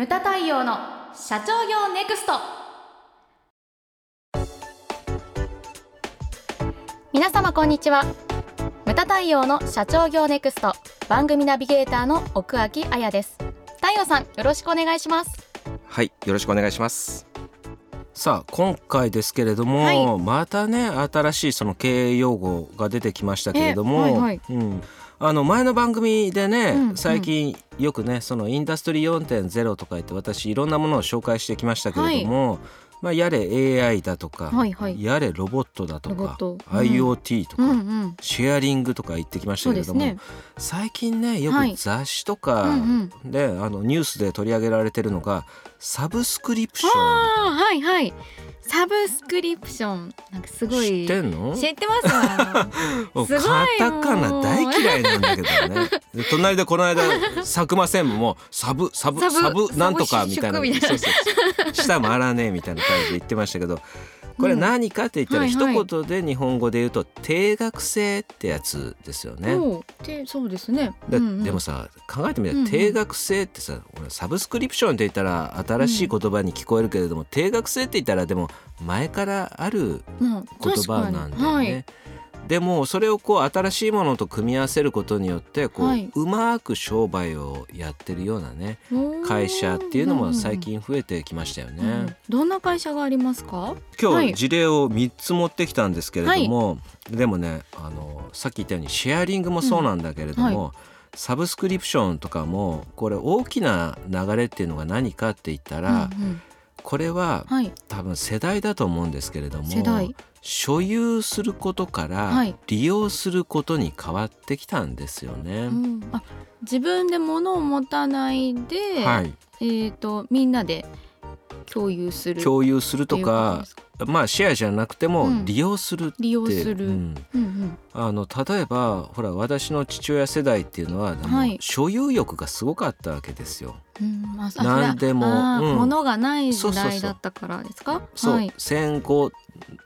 ムタ太陽の社長業ネクスト。皆様こんにちは。ムタ太陽の社長業ネクスト。番組ナビゲーターの奥脇彩です。太陽さんよろしくお願いします。はいよろしくお願いします。さあ今回ですけれども、はい、またね新しいその経営用語が出てきましたけれども、はいはい、うん、あの前の番組でね、うんうん、最近よくねそのインダストリー4.0とか言って私いろんなものを紹介してきましたけれども、はい。まあ、やれ AI だとか、はいはい、やれロボットだとか、うん、IoT とか、うんうん、シェアリングとか言ってきましたけれども、ね、最近ねよく雑誌とかで、はい、あのニュースで取り上げられてるのがサブスクリプション。はいはいサブスクリプション。なんかすごい。知ってんの？知ってますわ すごいカタカナ大嫌いなんだけどね。隣でこの間佐久間専務もサブサブサブなんとかみたいな。そうそう舌回らねえみたいな感じで言ってましたけどこれ何かって言ったら、一言で日本語で言うと定額制ってやつですよね。でそうですね、でもさ考えてみたら定額制ってさ、サブスクリプションって言ったら新しい言葉に聞こえるけれども、定額制って言ったらでも前からある言葉なんだよね。でもそれをこう新しいものと組み合わせることによってこう、はい、うまく商売をやってるようなね会社っていうのも最近増えてきましたよね、うん、どんな会社がありますか？今日事例を3つ持ってきたんですけれども、はい、でもねあのさっき言ったようにシェアリングもそうなんだけれども、うんはいサブスクリプションとかもこれ大きな流れっていうのが何かって言ったら、うんうん、これは、はい、多分世代だと思うんですけれども所有することから利用することに変わってきたんですよね。うん、あ自分で物を持たないで、はい、えーと、みんなで共有する共有するとかまあシェアじゃなくても利用するって、利用する、あの例えばほら私の父親世代っていうのは、はい、所有欲がすごかったわけですよ。うんまあ、何でも、うん、物がない時代だったからですか？そう、はい、戦後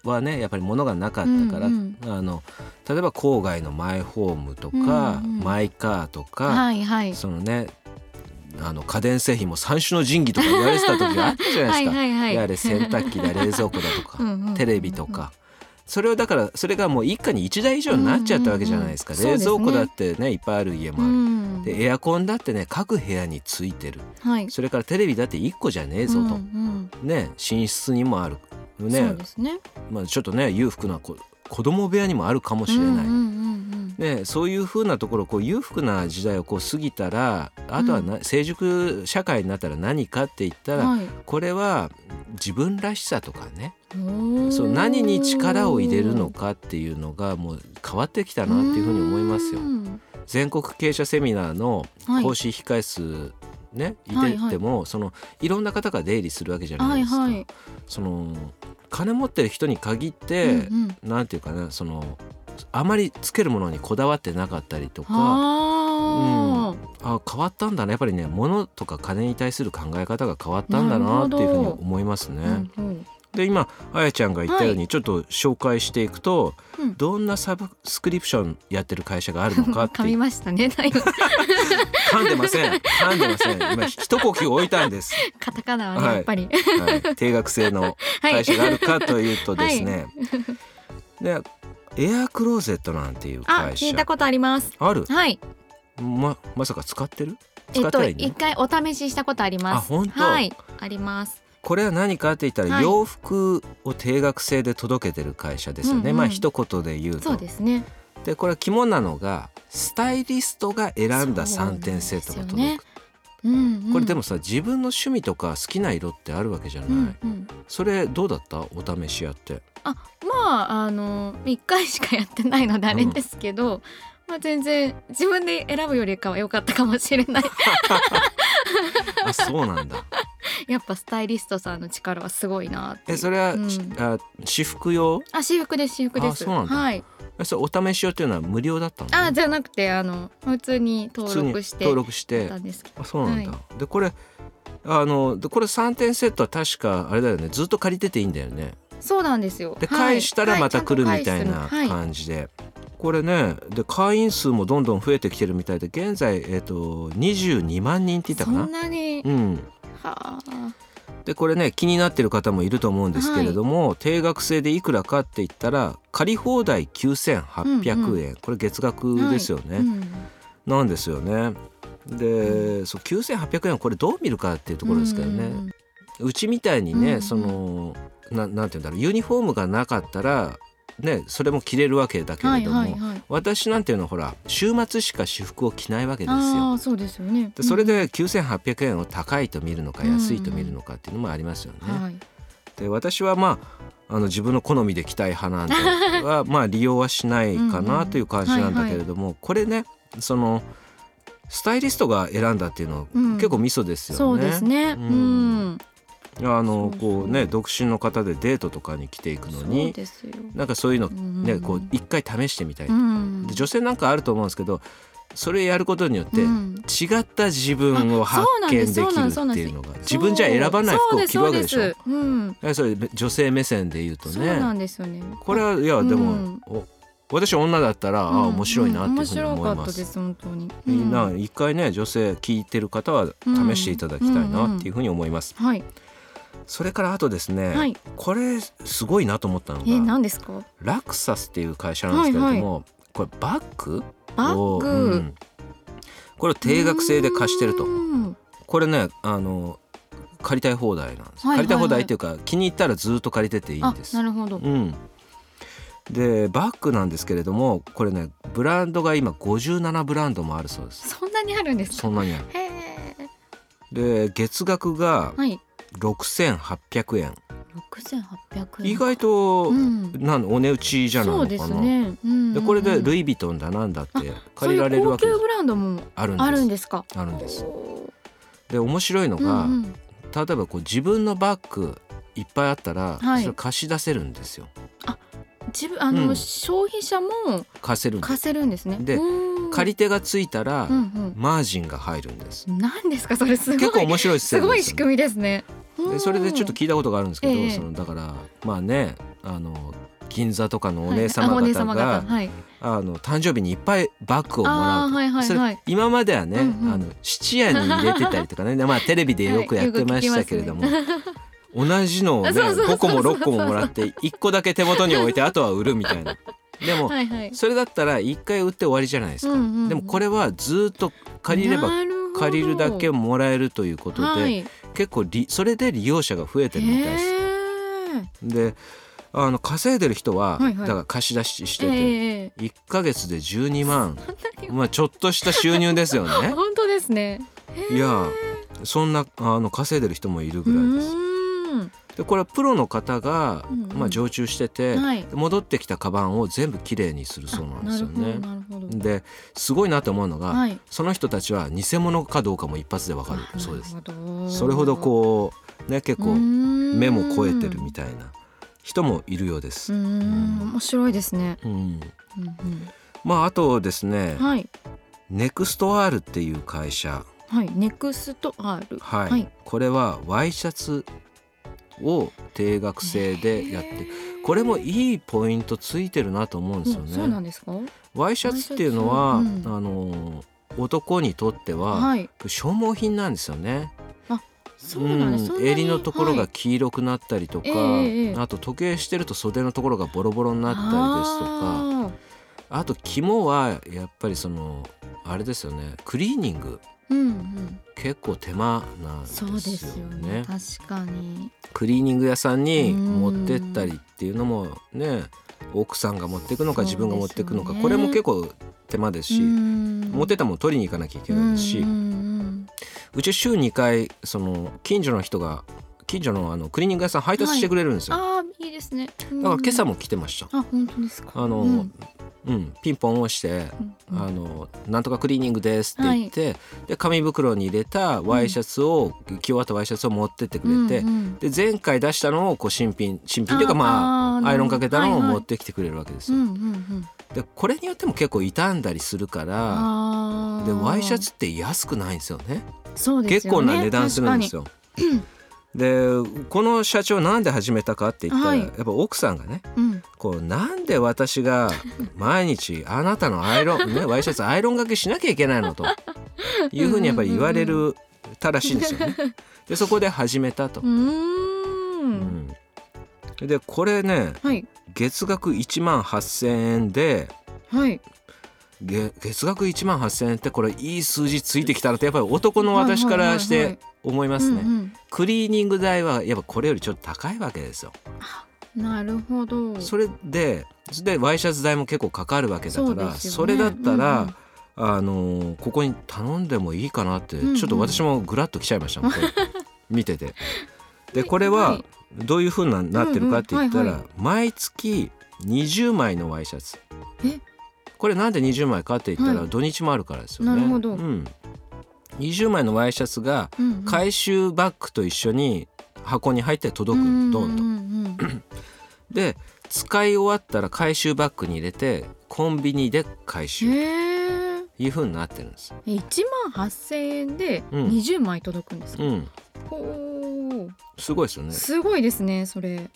はねやっぱり物がなかったから、うんうん、あの例えば郊外のマイホームとか、うんうん、マイカーとか、はいはい、そのねあの家電製品も三種の神器とか言われてた時があったじゃないですか。はいはい、やれ洗濯機だ冷蔵庫だとか テレビとか。それをだからそれがもう一家に一台以上になっちゃったわけじゃないですか、冷蔵庫だってねいっぱいある家もある、でエアコンだってね各部屋についてる、はい、それからテレビだって一個じゃねえぞと、うんうん、ね寝室にもある。ね。ね。まあ、ちょっとね裕福な子子供部屋にもあるかもしれない。うんうんうんうん、ね、そういうふうなところこう裕福な時代をこう過ぎたらあとはな、うん、成熟社会になったら何かって言ったら、はい、これは自分らしさとかねそう何に力を入れるのかっていうのがもう変わってきたなっていうふうに思いますよ。全国経営者セミナーの講師控え数ね、はい、い。てても、はいはい、そのいろんな方が出入りするわけじゃないですか。はいはい、その金持ってる人に限って、うんうん、なんていうかなそのあまりつけるものにこだわってなかったりとか、うん、あ変わったんだねやっぱりね物とか金に対する考え方が変わったんだなっていうふうに思いますね。うんうん。で今あやちゃんが言ったようにちょっと紹介していくと、はい、どんなサブスクリプションやってる会社があるのかって。噛みましたね噛んでません。噛んでません。今一呼吸置いたんです。カタカナはね、はい、やっぱり、はい、定額制の会社があるかというとですね、でエアクローゼットなんていう会社。聞いたことあります。ある？はい。ままさか使ってる？えっと一回お試ししたことあります。あ本当？はい。あります。これは何かって言ったら、洋服を定額制で届けてる会社ですよね、うんうん、まあ一言で言うと。そうですね。でこれ肝なのがスタイリストが選んだ3点セットが届く、うんうん、これでもさ自分の趣味とか好きな色ってあるわけじゃない、うんうん、それどうだった？お試しやって。あまああの1回しかやってないのであれですけど、うん、まあ、全然自分で選ぶよりかは良かったかもしれない。あそうなんだ。やっぱスタイリストさんの力はすごいなえそれは、うん、あ私服用？あ私服です私服です。はいそお試し用っていうのは無料だったの、あじゃなくてあの普通に登録して登録して。あそうなんだ、はい、でこれあのでこれ3点セットは確かあれだよね。ずっと借りてていいんだよね。そうなんですよ。で返したらまた来るみたいな感じで、はい、これねで会員数もどんどん増えてきてるみたいで現在、えーと、と22万人って言ったかな？そんなに、うん、でこれね気になってる方もいると思うんですけれども、はい、定額制でいくらかって言ったら借り放題9800円、うんうん、これ月額ですよね、はい。うん、なんですよね。で、うん、そう9800円これどう見るかっていうところですけどね、うちみたいにね、うんうん、そのななんて言うんだろう。ユニフォームがなかったらね、それも着れるわけだけれども、はいはいはい、私なんていうのはほら週末しか私服を着ないわけですよ。そうですよね、でそれで9800円を高いと見るのか安いと見るのかっていうのもありますよね。うん。うん、で私はまああの自分の好みで着たい派なんでは まあ利用はしないかなという感じなんだけれども、はいはい、これねそのスタイリストが選んだっていうのは結構ミソですよね。そうですね、うん。あのこうね独身の方でデートとかに着ていくのになんかそういうのねこう一回試してみたい、で女性なんかあると思うんですけどそれやることによって違った自分を発見できるっていうのが自分じゃ選ばない服を着るわけでしょ？うん、それ女性目線で言うとね。そうなんですよね。これはいやでも、私女だったら、あ面白いなっていうふうに思います。す本当に。みんな一回ね女性聞いてる方は試していただきたいなっていうふうに思います。はい。それからあとですね、はい、これすごいなと思ったのがえ何ですか？ラクサスっていう会社なんですけれども、はいはい、これバッグ？バッグ、うん、これを定額制で貸してるとこれねあの借りたい放題なんです、はいはいはい、借りたい放題っていうか気に入ったらずっと借りてていいんです。なるほど、うん、でバッグなんですけれどもこれねブランドが今57ブランドもあるそうです。そんなにあるんですそんなにある。で月額が、はい6800円6800円。意外と、うん、なんお値打ちじゃないのかな。ね、うんうん、でこれでルイ・ヴィトンだなんだって借りられるわけです。高級ブランドもあるんです。か？あるんです。で面白いのが、うんうん、例えばこう自分のバッグいっぱいあったら、はい、それ貸し出せるんですよ。あ自分あの、うん、消費者も貸せる貸せるんですね。で借り手がついたら、うんうん、マージンが入るんです。何ですかそれ？すごい。結構面白いすごい仕組みですねでそれでちょっと聞いたことがあるんですけど、えー、そのだからまあねあの銀座とかのお姉様方が、はい、あの誕生日にいっぱいバッグをもらうと、はいはいはい、今まではね、うんうん、あの質屋に入れてたりとかね。まあテレビでよくやってましたけれども。はい同じのをね 5個も6個ももらって1個だけ手元に置いてあとは売るみたいな。でも、はいはい、それだったら1回売って終わりじゃないですか、うんうんうん、でもこれはずっと借りれば借りるだけもらえるということで、はい、結構それで利用者が増えてるみたいです。であの稼いでる人は、はいはい、だから貸し出ししてて、えー、1か月で12万。まあちょっとした収入ですよね。本当ですね。いやそんなあの稼いでる人もいるぐらいです。でこれはプロの方が、うんうん、まあ、常駐してて、はい、戻ってきたカバンを全部きれいにするそうなんですよね。ですごいなと思うのが、はい、その人たちは偽物かどうかも一発でわかるそうです。それほどこうね結構目も超えてるみたいな人もいるようです。うん、面白いですね。うん、うんうん、まああとですね、はい、ネクスト R っていう会社。はい、ネクスト R。はい。はい、これはワイシャツを定額制でやってこれもいいポイントついてるなと思うんですよね。そうなんですか？ワイシャツっていうのは、うん、あの男にとっては、はい、消耗品なんですよね。そうなんです、うん、襟のところが黄色くなったりとか、はいあと時計してると袖のところがボロボロになったりですとか。あと肝はやっぱりそのあれですよね。クリーニング。うんうん、結構手間なんですよね。すよね。確かに。クリーニング屋さんに持ってったりっていうのもね奥さんが持っていくのか自分が持っていくのか、ね、これも結構手間ですし持ってたもの取りに行かなきゃいけないですしうち週2回その近所の人が近所のあのクリーニング屋さん配達してくれるんですよ。はい、あいいですね。だから今朝も来てました。あ本当ですか。あの、うん、うん、ピンポン押して、うん、あの「なんとかクリーニングです」って言って、はい、で紙袋に入れたワイシャツを、うん、着終わったワイシャツを持ってってくれて、うんうん、で前回出したのをこう新品新品というかまあアイロンかけたのを持ってきてくれるわけですよ。でこれによっても結構傷んだりするからでワイシャツって安くないんですよね。そうです、ね、結構な値段するんですよ。でこの社長なんで始めたかって言ったら、はい、やっぱ奥さんがね、うん、こうなんで私が 毎日あなたのアイロン、ね、ワイシャツアイロンがけしなきゃいけないのというふうにやっぱり言われるたらしいんですよね。でそこで始めたと。うん、でこれね、はい、月額1万8,000円で、はい、月額1万8,000円ってこれいい数字ついてきたらってやっぱり男の私からして思いますね。クリーニング代はやっぱこれよりちょっと高いわけですよ。なるほど。それででワイシャツ代も結構かかるわけだから、ね、それだったら、うんうん。あのここに頼んでもいいかなって、ちょっと私もグラッときちゃいましたもん 見てて。でこれはどういうふうになってるかって言ったら、毎月20枚のワイシャツこれなんで20枚かって言ったら、土日もあるからですよね。なるほど、うん、20枚のワイシャツが回収バッグと一緒に箱に入って届く、ドンと。で使い終わったら回収バッグに入れてコンビニで回収。いうふうになってるんです。1万8,000円で20枚届くんですか、うん、ほすごいですよね。すごいですねそれ。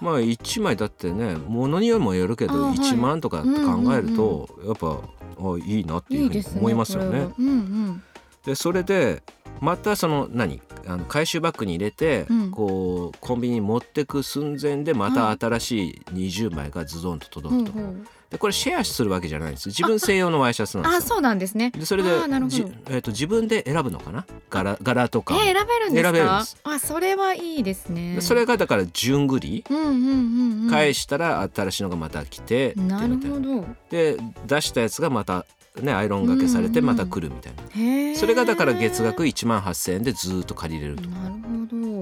まあ1枚だってねものにもよるけど1万とかって考えると、やっぱあいいなっていうふうに思いますよね。いいで、ねうんうん、それでまたその何？あの回収バッグに入れて、うん、こうコンビニに持ってく寸前でまた新しい20枚がズドンと届くと。はいでこれシェアするわけじゃないんです。自分専用のワイシャツなんですあそうなんですね。でそれでじ、えーと、自分で選ぶのかな？柄柄とか。えー、選べるんです選べるんです。あそれはいいですね。それがだから順繰り、うんうんうんうん、返したら新しいのがまた来てなるほど。で出したやつがまたね、アイロンがけされてまた来るみたいな、うんうん、それがだから月額1万8,000円でずっと借りれると。なるほ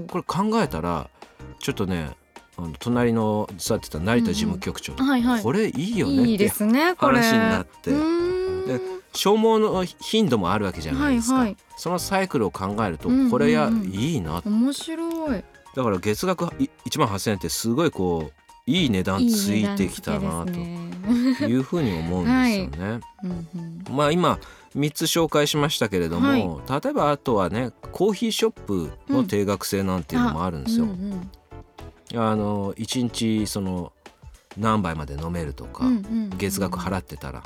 ど。これ考えたらちょっとねあの隣の座ってた成田事務局長、うんはいはい、これいいよねって話になって。で消耗の頻度もあるわけじゃないですか、はいはい、そのサイクルを考えるとこれや、いいな面白い。だから月額1万8,000円ってすごいこういい値段ついてきたなというふうに思うんですよね。はい。まあ今3つ紹介しましたけれども、はい、例えばあとはねコーヒーショップの定額制なんていうのもあるんですよ。うん、あの1日その何杯まで飲めるとか、月額払ってたら。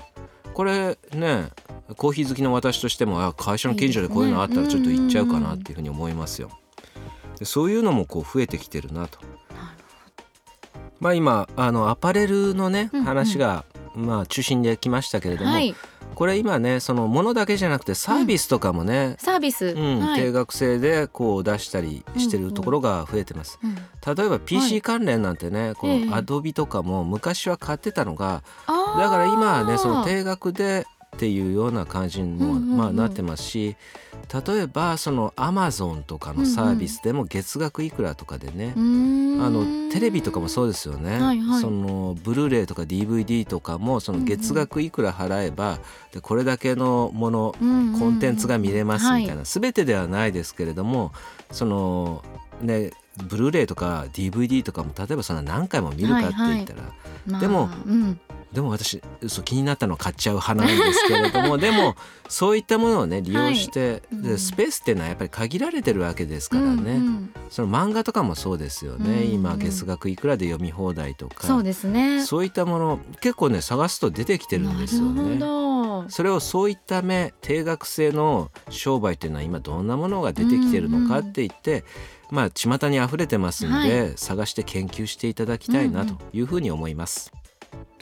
これねコーヒー好きの私としても会社の近所でこういうのあったらちょっと行っちゃうかなっていうふうに思いますよ。でそういうのもこう増えてきてるなと。まあ、今あのアパレルのね、話が、まあ、中心で来ましたけれども、はい、これ今ねそのものだけじゃなくてサービスとかもね、うん、サービス、うんはい、定額制でこう出したりしてるところが増えてます、うん。うん、例えば PC 関連なんてね、はい、このアドビとかも昔は買ってたのが、だから今はねその定額でっていうような感じにも、まあ、なってますし例えばそのアマゾンとかのサービスでも月額いくらとかでね、うんうん、あのテレビとかもそうですよね、はいはい、そのブルーレイとか DVD とかもその月額いくら払えば、でこれだけのもの、うんうん、コンテンツが見れますみたいな、はい、全てではないですけれどもそのねブルーレイとか DVD とかも例えばそんな何回も見るかって言ったら、はいはい、でも、まあうん、でも私そう気になったのは買っちゃう派なんですけれども でもそういったものをね利用して、はい、でスペースっていうのはやっぱり限られてるわけですからね、うんうん、その漫画とかもそうですよね、うんうん、今月額いくらで読み放題とか。そうですね。そういったもの結構ね探すと出てきてるんですよね。それをそういった目定額制の商売っていうのは今どんなものが出てきてるのかって言って、うんうん。まあ巷に溢れてますんで、はい、探して研究していただきたいなというふうに思います。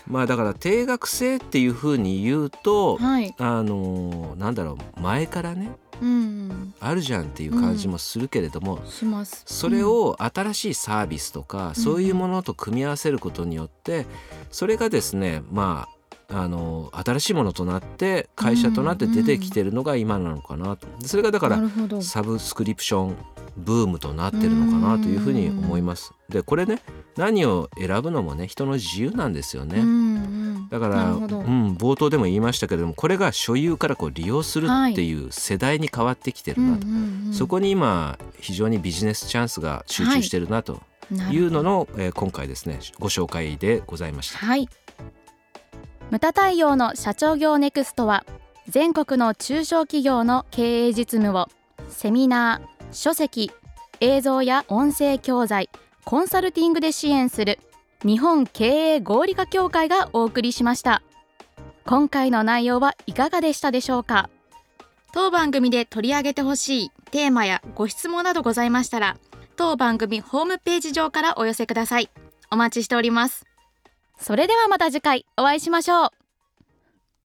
まあだから定額制っていうふうに言うと、はい、あのなんだろう前からね、うん、あるじゃんっていう感じもするけれども、うん、それを新しいサービスとか、うん、そういうものと組み合わせることによってそれがですねまああの新しいものとなって会社となって出てきてるのが今なのかなと、それがだからサブスクリプションブームとなってるのかなというふうに思います。でこれね何を選ぶのもね人の自由なんですよね。だから、うん、冒頭でも言いましたけれどもこれが所有からこう利用するっていう世代に変わってきてるなと、そこに今非常にビジネスチャンスが集中してるなというのの、はい、えー、今回ですねご紹介でございました。はいムタ太陽の社長業ネクストは全国の中小企業の経営実務をセミナー書籍映像や音声教材コンサルティングで支援する日本経営合理化協会がお送りしました。今回の内容はいかがでしたでしょうか？当番組で取り上げてほしいテーマやご質問などございましたら当番組ホームページ上からお寄せください。お待ちしております。それではまた次回お会いしましょう。